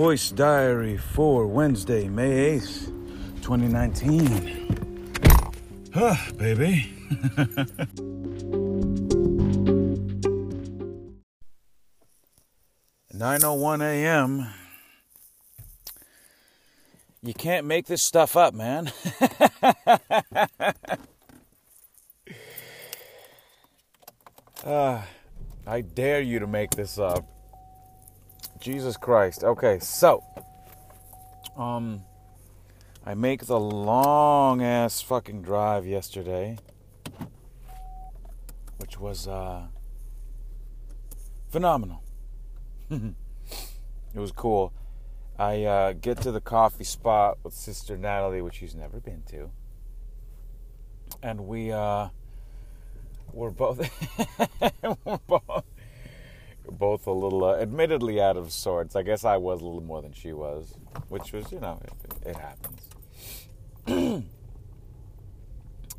Voice Diary for Wednesday, May 8th, 2019. Huh, baby. Nine oh one a.m. You can't make this stuff up, man. uh, I dare you to make this up. Jesus Christ. Okay, so um I make the long ass fucking drive yesterday, which was uh phenomenal. it was cool. I uh, get to the coffee spot with Sister Natalie, which she's never been to, and we uh, we're both we're both both a little, uh, admittedly, out of sorts. I guess I was a little more than she was, which was, you know, it, it happens.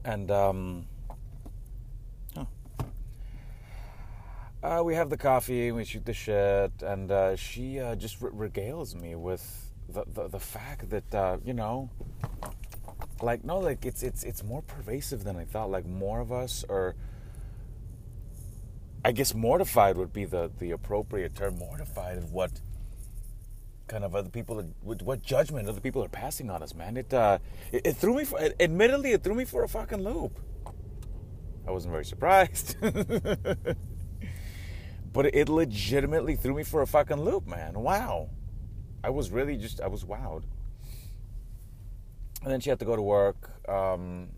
and um, huh. uh, we have the coffee, we shoot the shit, and uh, she uh, just regales me with the the, the fact that uh, you know, like no, like it's it's it's more pervasive than I thought. Like more of us are I guess mortified would be the, the appropriate term. Mortified of what kind of other people, what judgment other people are passing on us, man. It, uh, it, it threw me, for, admittedly, it threw me for a fucking loop. I wasn't very surprised. but it legitimately threw me for a fucking loop, man. Wow. I was really just, I was wowed. And then she had to go to work. Um,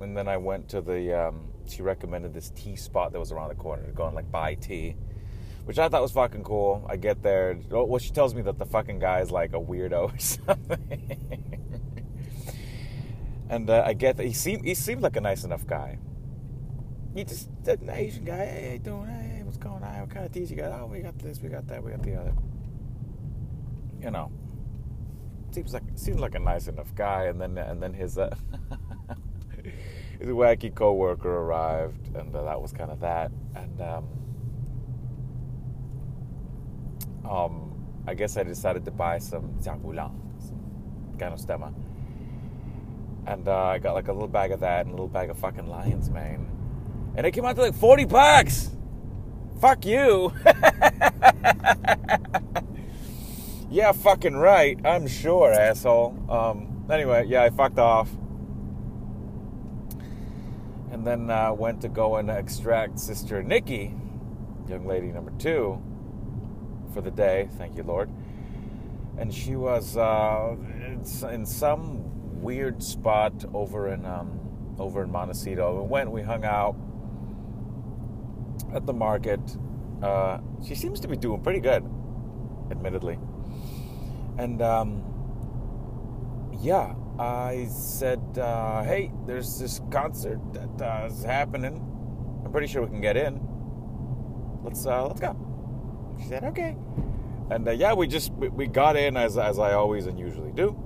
and then I went to the, um, she recommended this tea spot that was around the corner to go and like buy tea, which I thought was fucking cool. I get there, oh, well, she tells me that the fucking guy is like a weirdo or something. and uh, I get that he seemed he seemed like a nice enough guy. He just an Asian guy. Hey, you doing? Hey, what's going on? What kind of teas you got? Oh, we got this, we got that, we got the other. You know, seems like seems like a nice enough guy. And then and then his. Uh, his wacky coworker arrived, and uh, that was kind of that. And um, um, I guess I decided to buy some jiaogulan, some Gynostemma. And uh, I got like a little bag of that and a little bag of fucking lion's mane. And it came out to like 40 bucks! Fuck you! yeah, fucking right. I'm sure, asshole. Um, anyway, yeah, I fucked off then uh, went to go and extract Sister Nikki, young lady number two, for the day. Thank you, Lord. And she was uh, in some weird spot over in um, over in Montecito. We went, we hung out at the market. Uh, she seems to be doing pretty good, admittedly. And um, yeah, I said, uh, "Hey, there's this concert that uh, is happening. I'm pretty sure we can get in. Let's uh, let's go." She said, "Okay." And uh, yeah, we just we, we, got in as as I always and usually do,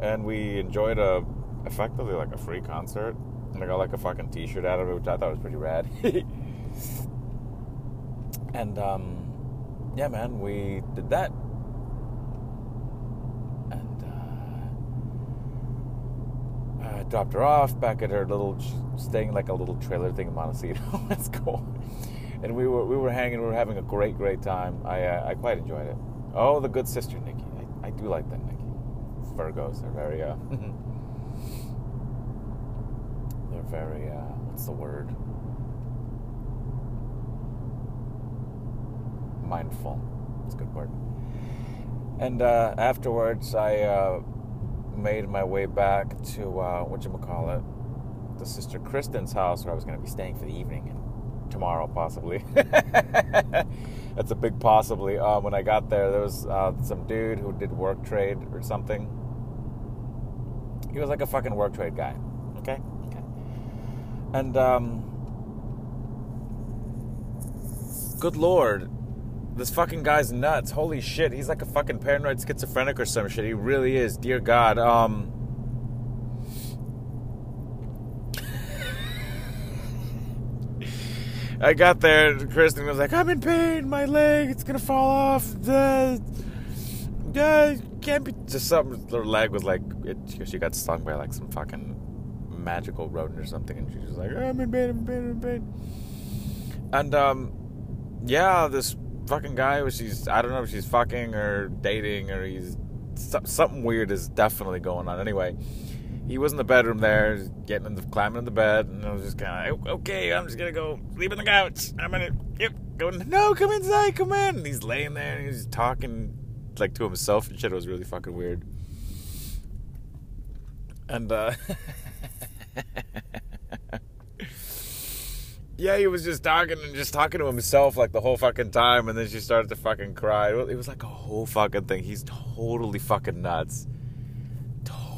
and we enjoyed a effectively like a free concert. And I got like a fucking T-shirt out of it, which I thought was pretty rad. and um, yeah, man, we did that dropped her off back at her little, staying like a little trailer thing in Montecito. That's cool. And we were we were hanging. We were having a great great time. I uh, I quite enjoyed it. Oh, the good sister Nikki. I, I do like that Nikki. Virgos. They're very uh. they're very uh. What's the word? Mindful. It's a good word. And uh, afterwards, I uh, made my way back to uh, what you call it, the sister Kristen's house, where I was going to be staying for the evening and tomorrow possibly. That's a big possibly. Uh, when I got there, there was uh, some dude who did work trade or something. He was like a fucking work trade guy. Okay. Okay. And um, good lord, this fucking guy's nuts. Holy shit, he's like a fucking paranoid schizophrenic or some shit. He really is. Dear God. Um I got there, and Kristen was like, I'm in pain, my leg, it's gonna fall off. The, uh, can't be. Just something, her leg was like, it, she got stung by like some fucking magical rodent or something, and she was like, I'm in pain, I'm in pain, I'm in pain. And, um, yeah, this fucking guy, she's, I don't know if she's fucking or dating or he's, something weird is definitely going on. Anyway, he was in the bedroom there, getting in the, climbing in the bed, and I was just kind of, okay, I'm just gonna go sleep on the couch. I'm gonna, yep, going, no, come inside, come in. And he's laying there and he's talking like to himself and shit. It was really fucking weird. And, uh, yeah, he was just talking and just talking to himself like the whole fucking time, and then she started to fucking cry. It was like a whole fucking thing. He's totally fucking nuts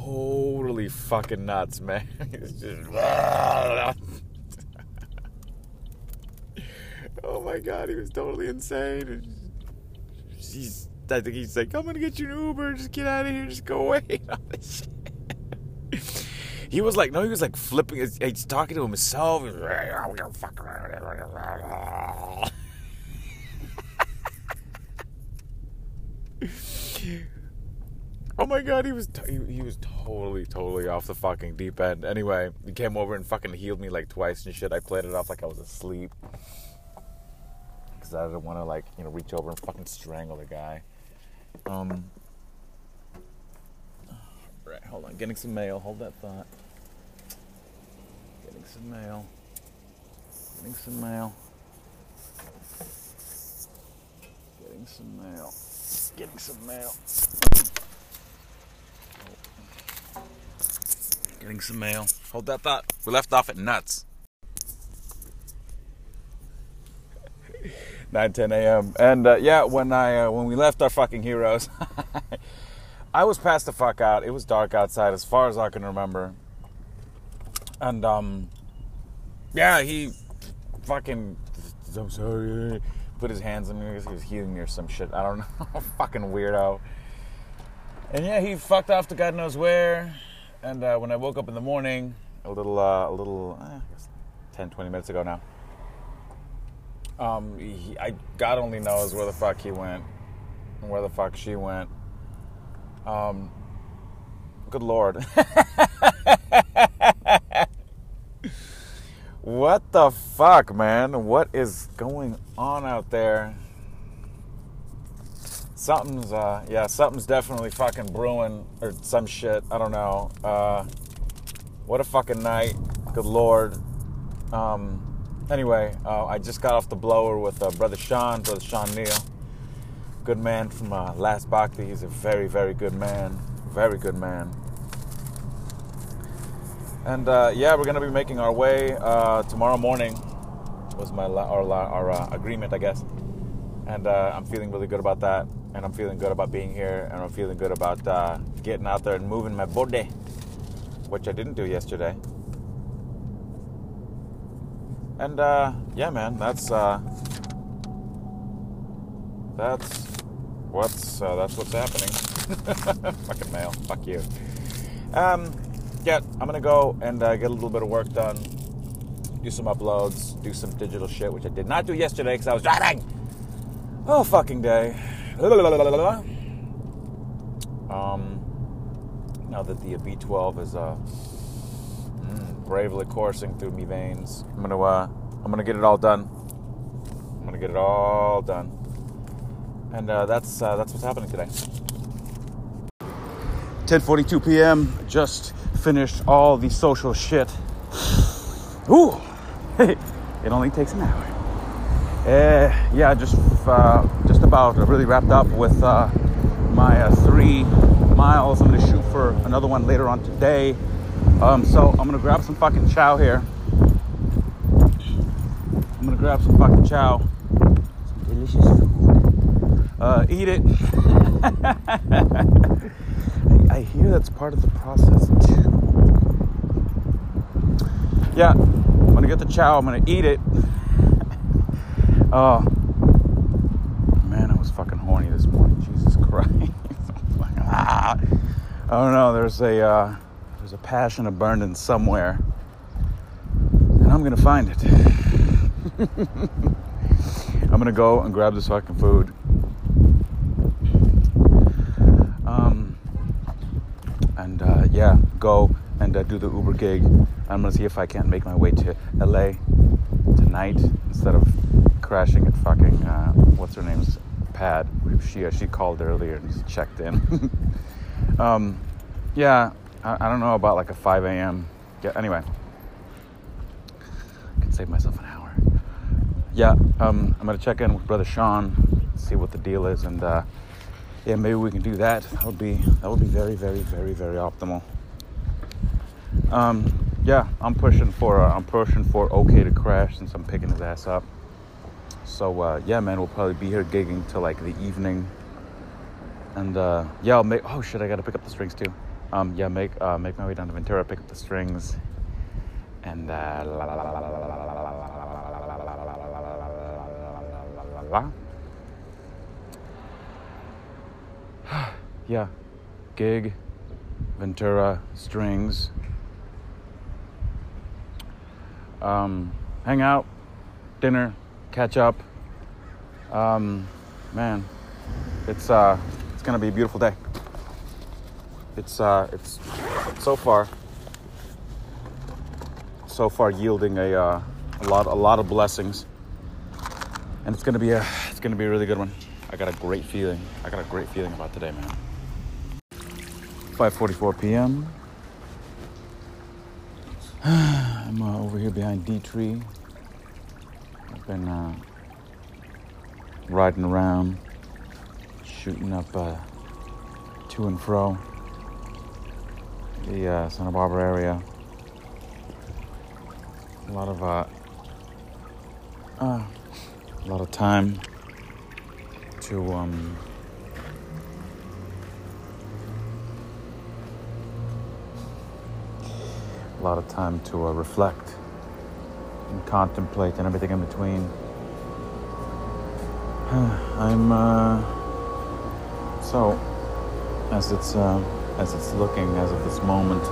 totally fucking nuts, man. It's just. oh my god, he was totally insane. He's, I think he's like, I'm gonna get you an Uber. Just get out of here. Just go away. he was like, no, he was like flipping. He's talking to himself. Oh my god, he was t- he, he was totally totally off the fucking deep end. Anyway, he came over and fucking healed me like twice and shit. I played it off like I was asleep because I didn't want to like you know reach over and fucking strangle the guy. Um. Right, hold on. Getting some mail. Hold that thought. Getting some mail. Getting some mail. Getting some mail. Getting some mail. Getting some mail. Hold that thought. We left off at nuts. 9 10 a.m. And uh, yeah, when I uh, when we left our fucking heroes, I was passed the fuck out. It was dark outside, as far as I can remember. And um, yeah, he fucking. I'm sorry. Put his hands on me. He was healing me or some shit. I don't know. fucking weirdo. And yeah, he fucked off to God knows where. And uh, when I woke up in the morning, a little, uh, a little, eh, 10, 20 minutes ago now, um, he, I God only knows where the fuck he went and where the fuck she went. Um, good lord. what the fuck, man? What is going on out there? something's uh yeah something's definitely fucking brewing or some shit. I don't know. Uh what a fucking night. Good lord. Um anyway uh, i just got off the blower with uh, brother sean brother sean neal. Good man from uh, last bhakti he's a very very good man. Very good man and uh, yeah we're gonna be making our way uh, tomorrow morning was my our, our uh, agreement i guess and uh, i'm feeling really good about that and I'm feeling good about being here, and I'm feeling good about uh, getting out there and moving my body, which I didn't do yesterday. And uh, yeah, man, that's that's what's that's what's happening. Fucking mail, fuck you. Um, yeah, I'm gonna go and uh, get a little bit of work done, do some uploads, do some digital shit, which I did not do yesterday because I was driving. Oh, fucking day. Um, now that the B12 is uh, mm, bravely coursing through me veins, I'm gonna uh, I'm gonna get it all done. I'm gonna get it all done, and uh, that's uh, that's what's happening today. 10:42 p.m. Just finished all the social shit. Ooh, Hey, it only takes an hour. Uh, yeah, just uh, just about really wrapped up with uh, my uh, three miles. I'm gonna shoot for another one later on today. Um, so I'm gonna grab some fucking chow here. I'm gonna grab some fucking chow, some delicious food. Uh, eat it. I, hear that's part of the process too. Yeah, I'm gonna get the chow. I'm gonna eat it. Oh, man, I was fucking horny this morning. Jesus Christ. I don't know. There's a uh, there's a passion, a burning somewhere, and I'm gonna find it. I'm gonna go and grab this fucking food. Um, and uh, yeah, go and uh, do the Uber gig. I'm gonna see if I can't make my way to LA tonight instead of crashing at fucking uh, what's her name's pad. She uh, she called earlier and checked in. um, yeah, I, I, don't know about like a 5 a.m. Yeah, anyway, I can save myself an hour. Yeah, um, I'm gonna check in with brother Sean, see what the deal is, and uh, yeah, maybe we can do that. That would be that would be very, very, very, very optimal. Um, yeah, I'm pushing for uh, I'm pushing for OK to crash since I'm picking his ass up. So uh, yeah, man, we'll probably be here gigging till like the evening. And uh, yeah, I'll make. Oh shit, I gotta pick up the strings too. Um, yeah, make uh, make my way down to Ventura, pick up the strings, and uh, yeah, gig, Ventura, strings. Um, hang out, dinner, catch up. Um, man, it's uh, it's gonna be a beautiful day. It's uh, it's so far, so far yielding a uh, a lot a lot of blessings, and it's gonna be a it's gonna be a really good one. I got a great feeling. I got a great feeling about today, man. 5:44 p.m. I'm uh, over here behind D Tree. I've been uh, riding around, shooting up uh, to and fro the uh, Santa Barbara area. A lot of uh, uh, a lot of time to um, a lot of time to uh, reflect and contemplate and everything in between. I'm uh, so as it's uh, as it's looking as of this moment.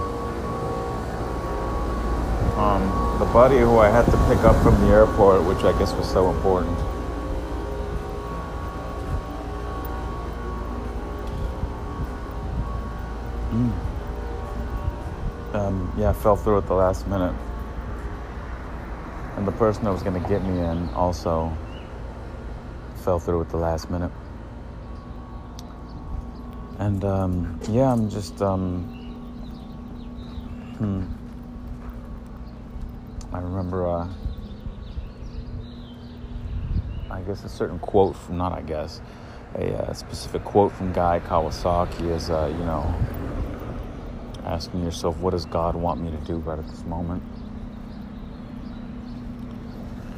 Um, the buddy who I had to pick up from the airport, which I guess was so important. Yeah, fell through at the last minute. And the person that was going to get me in also fell through at the last minute. And um, yeah, I'm just, um, hmm. I remember, uh, I guess a certain quote from, not I guess, a, a uh, specific quote from Guy Kawasaki is, uh, you know, asking yourself, what does God want me to do right at this moment?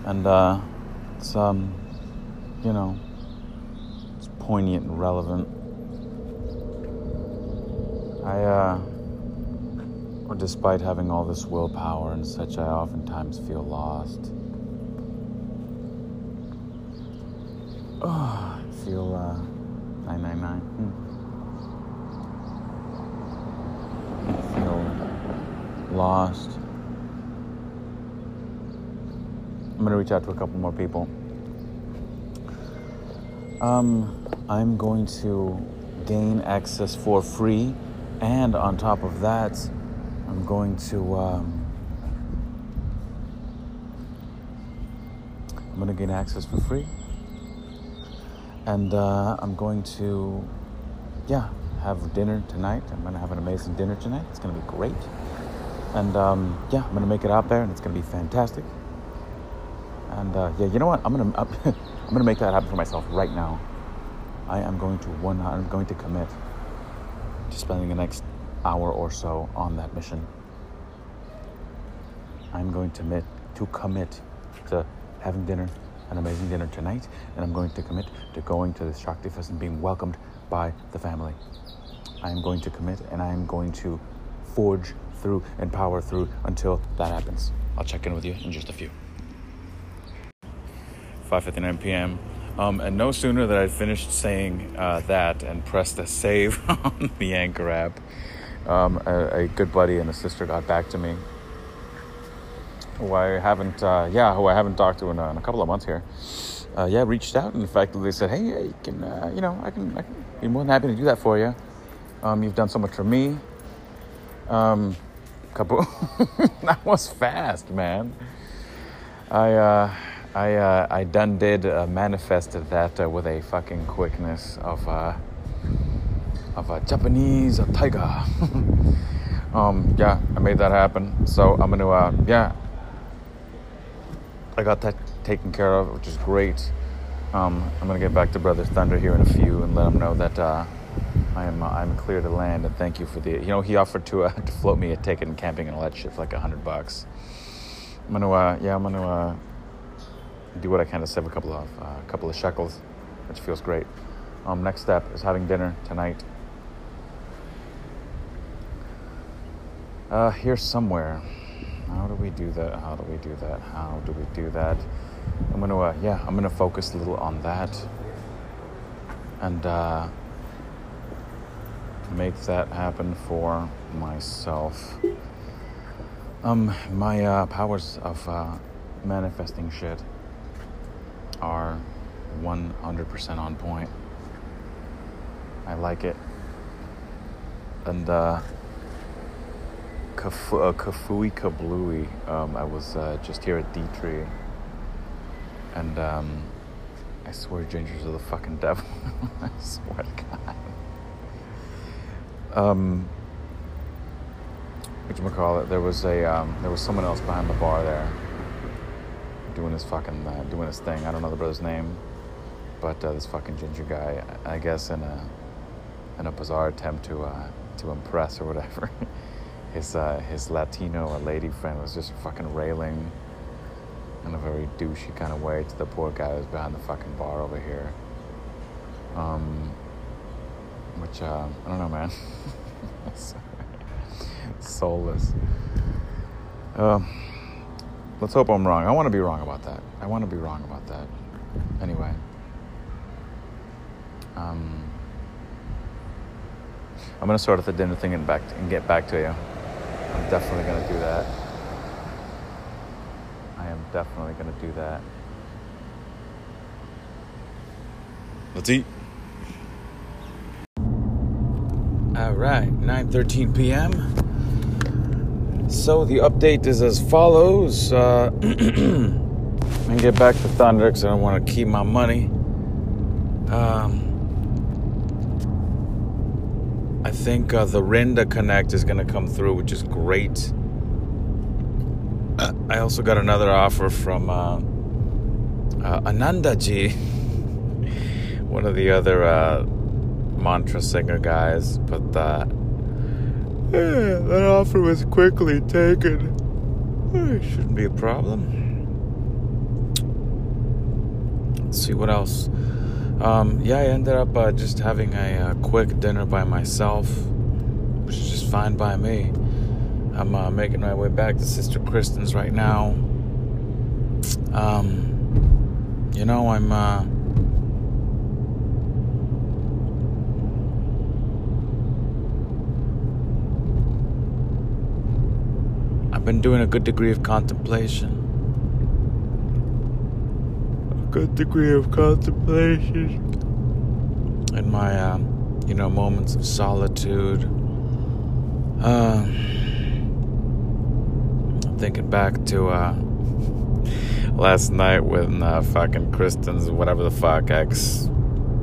And uh, it's, um, you know, it's poignant and relevant. I, uh, or despite having all this willpower and such, I oftentimes feel lost. Oh, I feel, uh, 999. Hmm. Lost. I'm going to reach out to a couple more people. Um, I'm going to gain access for free, and on top of that, I'm going to um, I'm going to gain access for free, and uh, I'm going to yeah have dinner tonight. I'm going to have an amazing dinner tonight. It's going to be great. And um, yeah, I'm gonna make it out there, and it's gonna be fantastic. And uh, yeah, you know what? I'm gonna I'm gonna make that happen for myself right now. I am going to one. I'm going to commit to spending the next hour or so on that mission. I'm going to commit to commit to having dinner, an amazing dinner tonight, and I'm going to commit to going to the Shakti Fest and being welcomed by the family. I am going to commit, and I am going to forge through and power through until that happens. I'll check in with you in just a few. 5:59 p.m. Um, and no sooner than I'd finished saying uh, that and pressed a save on the Anchor app, um, a, a, good buddy and a sister got back to me who I haven't, uh, yeah, who I haven't talked to in, in a couple of months here, uh, yeah, reached out and in fact they said, hey, you can, uh, you know, I can, I can be more than happy to do that for you. Um, you've done so much for me. Couple, that was fast, man. I, uh, I, uh, I done did uh, manifested that uh, with a fucking quickness of, uh, of a Japanese tiger. um, yeah, I made that happen. So I'm gonna, uh, yeah, I got that taken care of, which is great. Um, I'm gonna get back to Brother Thunder here in a few and let him know that uh, I am uh, I'm clear to land. And thank you for the, you know, he offered to uh, to float me a ticket and camping and all that shit for like a hundred bucks. I'm gonna, uh, yeah, I'm gonna uh, do what I can to save a couple of a uh, couple of shekels, which feels great. Um, next step is having dinner tonight. Uh, here somewhere. How do we do that? How do we do that? How do we do that? I'm gonna, uh, yeah, I'm gonna focus a little on that and uh, make that happen for myself. Um, my uh, powers of uh, manifesting shit are 100% on point. I like it. And uh, Kafu- uh, Kafui Kablooey, um, I was uh, just here at D Tree. And um, I swear gingers are the fucking devil. I swear to God. Um, call it? There was a um, there was someone else behind the bar there, doing his fucking uh, doing his thing. I don't know the brother's name, but uh, this fucking ginger guy, I guess in a in a bizarre attempt to uh, to impress or whatever, his uh, his Latino lady friend was just fucking railing in a very douchey kind of way to the poor guy who's behind the fucking bar over here. Um, which uh, I don't know, man. Soulless. Um, let's hope I'm wrong. I want to be wrong about that. I want to be wrong about that. Anyway. Um, I'm gonna sort out the dinner thing and back to, and get back to you. I'm definitely gonna do that. I am definitely gonna do that. Let's eat. All right, 9:13 p.m. So the update is as follows. Uh, and get back to Thunder because I don't want to keep my money. Um, I think uh, the Rinda Connect is going to come through, which is great. I also got another offer from uh, uh Anandaji, one of the other uh, mantra singer guys, but that yeah, that offer was quickly taken. It shouldn't be a problem. Let's see what else. Um, yeah, I ended up uh, just having a, uh, quick dinner by myself, which is just fine by me. I'm uh, making my way back to Sister Kristen's right now. Um, you know, I'm. I've been doing a good degree of contemplation A good degree of contemplation in my, uh, you know, moments of solitude. Uh, I'm thinking back to uh, last night when uh, fucking Kristen's whatever the fuck ex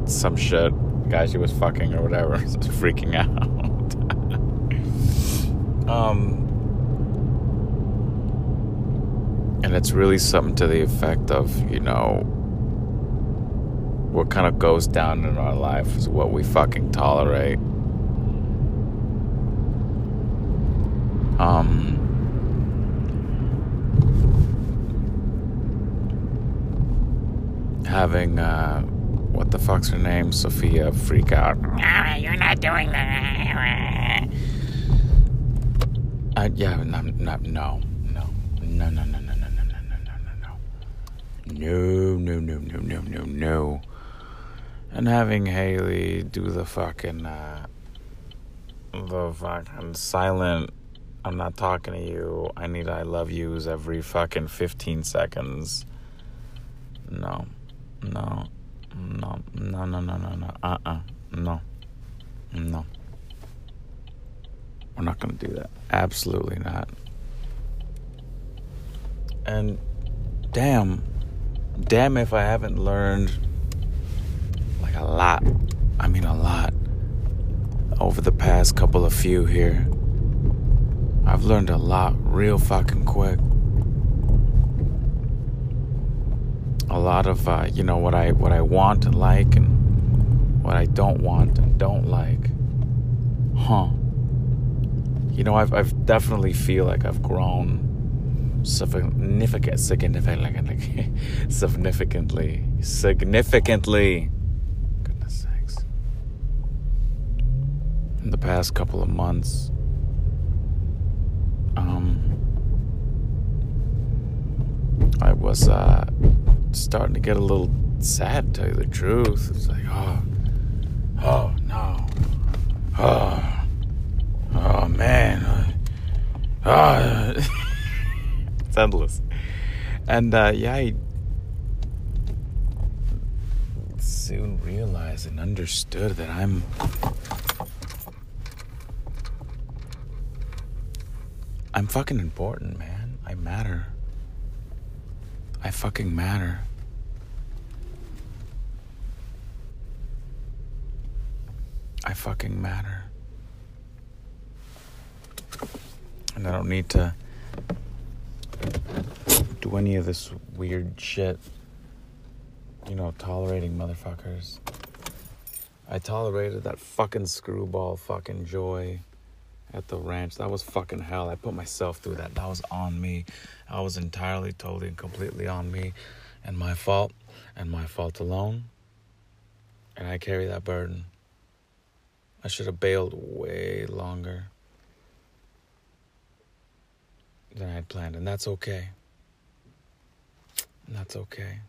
some shit guy she was fucking or whatever was freaking out. um, And it's really something to the effect of, you know, what kind of goes down in our life is what we fucking tolerate. Um, having uh, what the fuck's her name, Sophia, freak out. You're not doing that. Uh, yeah, no, no, no, no, no, no no, no, no, no, no, no, no, and having Haley do the fucking uh, the fucking silent I'm not talking to you. I need I love yous every fucking 15 seconds. No. No. No. No, no, no, no, no. Uh uh No. No. We're not to do that. Absolutely not. And damn, damn if I haven't learned like a lot. I mean, a lot over the past couple of few here. I've learned a lot real fucking quick. A lot of uh, you know what I what I want and like and what I don't want and don't like. Huh. You know, I've I've definitely feel like I've grown significant significantly significantly significantly goodness sakes. In the past couple of months um, I was uh, starting to get a little sad, to tell you the truth. It's like, oh, oh no, oh, oh man, oh, it's endless. And uh, yeah, I soon realized and understood that I'm I'm fucking important, man. I matter. I fucking matter. I fucking matter. And I don't need to do any of this weird shit. You know, tolerating motherfuckers. I tolerated that fucking screwball fucking joy at the ranch. That was fucking hell. I put myself through that. That was on me. I was entirely, totally, and completely on me and my fault and my fault alone. And I carry that burden. I should have bailed way longer than I had planned, and that's okay. And that's okay.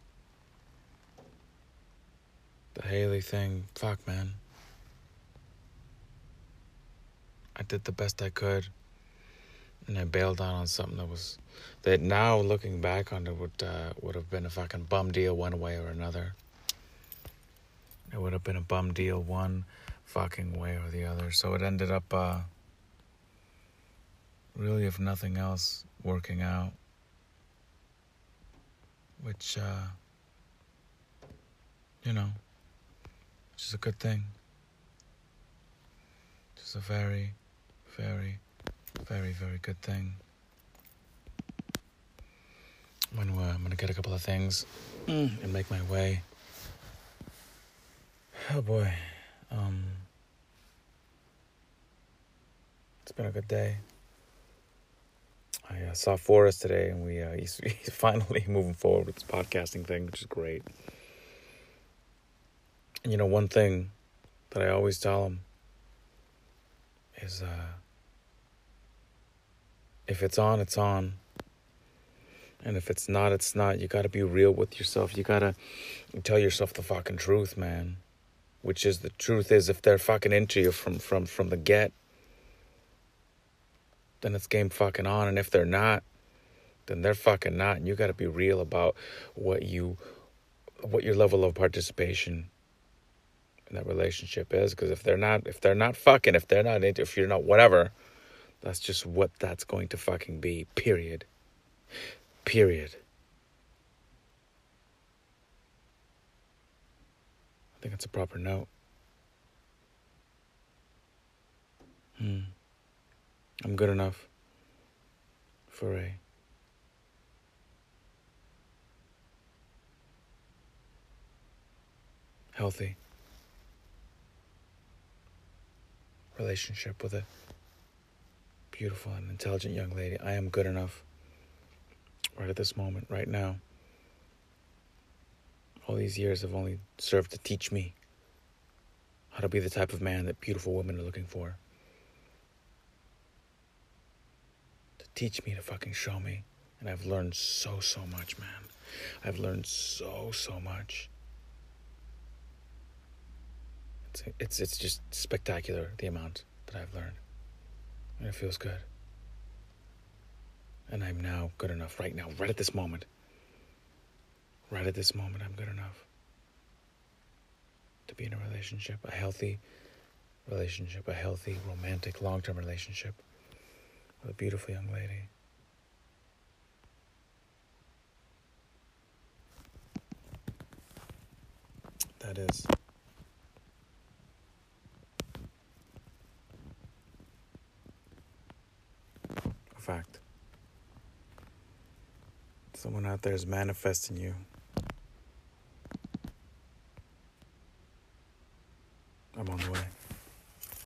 The Haley thing, fuck, man. I did the best I could, and I bailed out on something that was that now looking back on it would uh, would have been a fucking bum deal one way or another. It would have been a bum deal one fucking way or the other. So it ended up uh, really, if nothing else, working out, which uh, you know, which is a good thing. Just a very very, very, very good thing. When I'm gonna get a couple of things mm. and make my way. Oh boy, um, it's been a good day. I uh, saw Forrest today, and we uh, he's, he's finally moving forward with this podcasting thing, which is great. And you know, one thing that I always tell him is uh, if it's on, it's on. And if it's not, it's not. You gotta be real with yourself. You gotta tell yourself the fucking truth, man. Which is the truth is if they're fucking into you from from from the get, then it's game fucking on. And if they're not, then they're fucking not. And you gotta be real about what you what your level of participation in that relationship is. Because if they're not if they're not fucking, if they're not into if you're not whatever that's just what that's going to fucking be. Period. Period. I think it's a proper note. Hmm. I'm good enough for a healthy relationship with a beautiful and intelligent young lady. I am good enough right at this moment, right now. All these years have only served to teach me how to be the type of man that beautiful women are looking for. To teach me, to fucking show me. And I've learned so, so much, man. I've learned so, so much. It's, it's, it's just spectacular, the amount that I've learned. And it feels good. And I'm now good enough right now, right at this moment. Right at this moment, I'm good enough to be in a relationship, a healthy relationship, a healthy, romantic, long term relationship a beautiful young lady. That is. A fact. Someone out there is manifesting you. I'm on the way.